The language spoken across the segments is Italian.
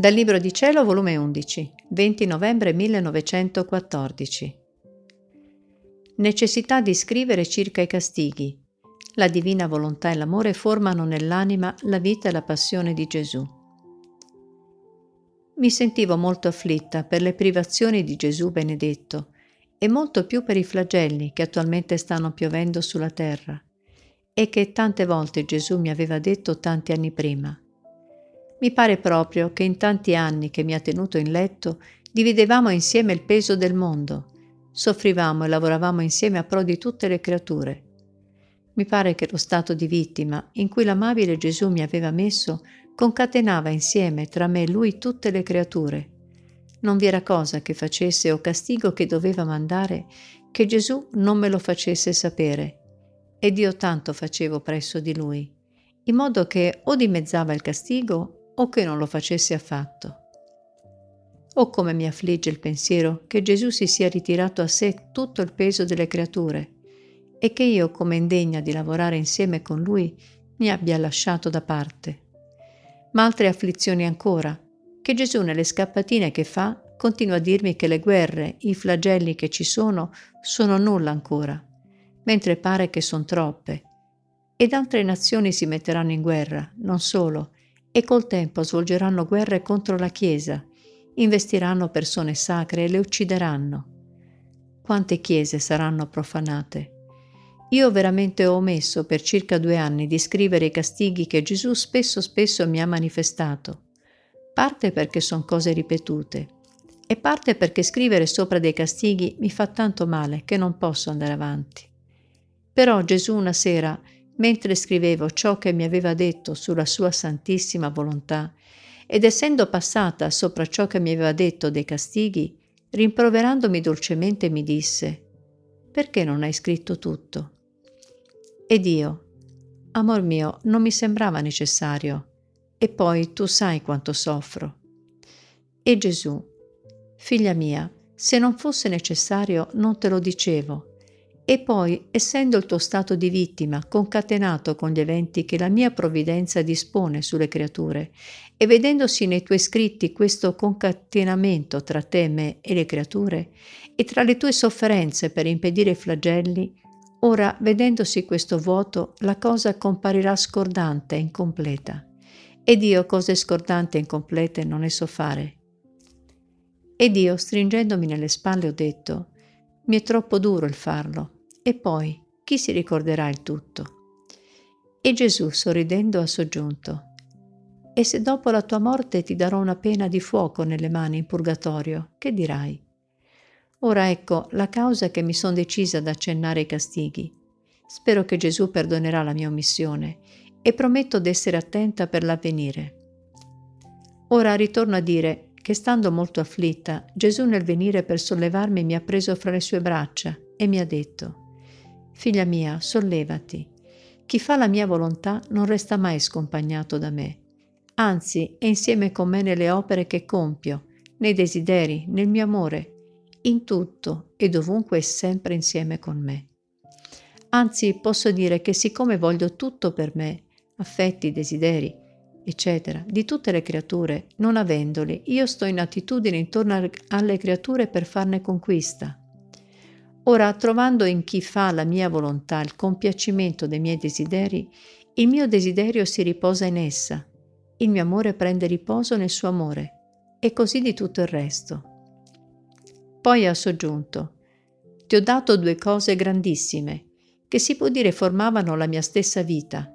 Dal Libro di Cielo, volume 11, 20 novembre 1914. Necessità di scrivere circa i castighi. La divina volontà e l'amore formano nell'anima la vita e la passione di Gesù. Mi sentivo molto afflitta per le privazioni di Gesù benedetto e molto più per i flagelli che attualmente stanno piovendo sulla terra e che tante volte Gesù mi aveva detto tanti anni prima. Mi pare proprio che in tanti anni che mi ha tenuto in letto dividevamo insieme il peso del mondo, soffrivamo e lavoravamo insieme a pro di tutte le creature. Mi pare che lo stato di vittima in cui l'amabile Gesù mi aveva messo concatenava insieme tra me e lui tutte le creature. Non vi era cosa che facesse o castigo che doveva mandare che Gesù non me lo facesse sapere. Ed io tanto facevo presso di lui, in modo che o dimezzava il castigo o che non lo facesse affatto. Oh come mi affligge il pensiero che Gesù si sia ritirato a sé tutto il peso delle creature e che io, come indegna di lavorare insieme con Lui, mi abbia lasciato da parte. Ma altre afflizioni ancora, che Gesù nelle scappatine che fa continua a dirmi che le guerre, i flagelli che ci sono, sono nulla ancora, mentre pare che sono troppe. Ed altre nazioni si metteranno in guerra, non solo, e col tempo svolgeranno guerre contro la Chiesa, investiranno persone sacre e le uccideranno. Quante chiese saranno profanate? Io veramente ho omesso per circa due anni di scrivere i castighi che Gesù spesso spesso mi ha manifestato, parte perché sono cose ripetute e parte perché scrivere sopra dei castighi mi fa tanto male che non posso andare avanti. Però Gesù una sera mentre scrivevo ciò che mi aveva detto sulla sua santissima volontà, ed essendo passata sopra ciò che mi aveva detto dei castighi, rimproverandomi dolcemente mi disse, perché non hai scritto tutto? Ed io, amor mio, non mi sembrava necessario, e poi tu sai quanto soffro. E Gesù, figlia mia, se non fosse necessario non te lo dicevo, e poi, essendo il tuo stato di vittima concatenato con gli eventi che la mia provvidenza dispone sulle creature, e vedendosi nei tuoi scritti questo concatenamento tra te, me e le creature, e tra le tue sofferenze per impedire i flagelli, ora, vedendosi questo vuoto, la cosa comparirà scordante e incompleta. Ed io cose scordante e incomplete non ne so fare. Ed io, stringendomi nelle spalle, ho detto, mi è troppo duro il farlo, e poi, chi si ricorderà il tutto? E Gesù, sorridendo, ha soggiunto, E se dopo la tua morte ti darò una pena di fuoco nelle mani in purgatorio, che dirai? Ora ecco la causa che mi sono decisa ad accennare i castighi. Spero che Gesù perdonerà la mia omissione e prometto d'essere attenta per l'avvenire. Ora ritorno a dire che stando molto afflitta, Gesù nel venire per sollevarmi mi ha preso fra le sue braccia e mi ha detto, Figlia mia, sollevati. Chi fa la mia volontà non resta mai scompagnato da me. Anzi, è insieme con me nelle opere che compio, nei desideri, nel mio amore, in tutto e dovunque è sempre insieme con me. Anzi, posso dire che siccome voglio tutto per me, affetti, desideri, eccetera, di tutte le creature, non avendoli, io sto in attitudine intorno alle creature per farne conquista. Ora, trovando in chi fa la mia volontà il compiacimento dei miei desideri, il mio desiderio si riposa in essa, il mio amore prende riposo nel suo amore, e così di tutto il resto. Poi ha soggiunto, ti ho dato due cose grandissime, che si può dire formavano la mia stessa vita.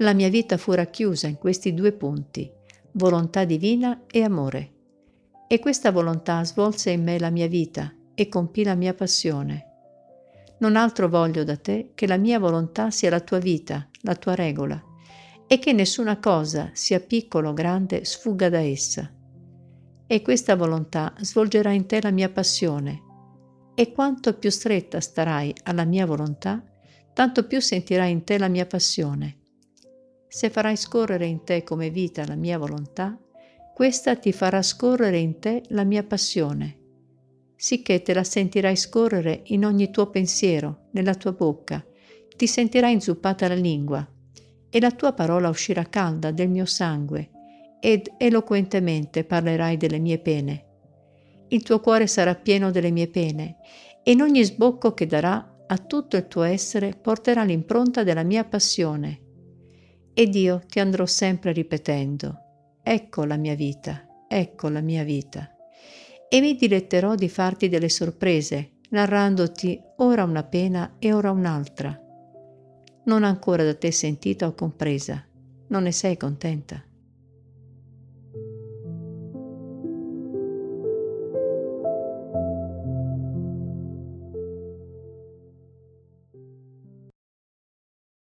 La mia vita fu racchiusa in questi due punti, volontà divina e amore. E questa volontà svolse in me la mia vita e compì la mia passione. Non altro voglio da te che la mia volontà sia la tua vita, la tua regola, e che nessuna cosa, sia piccola o grande, sfugga da essa. E questa volontà svolgerà in te la mia passione, e quanto più stretta starai alla mia volontà, tanto più sentirai in te la mia passione. Se farai scorrere in te come vita la mia volontà, questa ti farà scorrere in te la mia passione sicché te la sentirai scorrere in ogni tuo pensiero, nella tua bocca, ti sentirai inzuppata la lingua, e la tua parola uscirà calda del mio sangue, ed eloquentemente parlerai delle mie pene. Il tuo cuore sarà pieno delle mie pene e in ogni sbocco che darà a tutto il tuo essere porterà l'impronta della mia passione. Ed io ti andrò sempre ripetendo, ecco la mia vita, ecco la mia vita. E mi diletterò di farti delle sorprese, narrandoti ora una pena e ora un'altra. Non ancora da te sentita o compresa. Non ne sei contenta?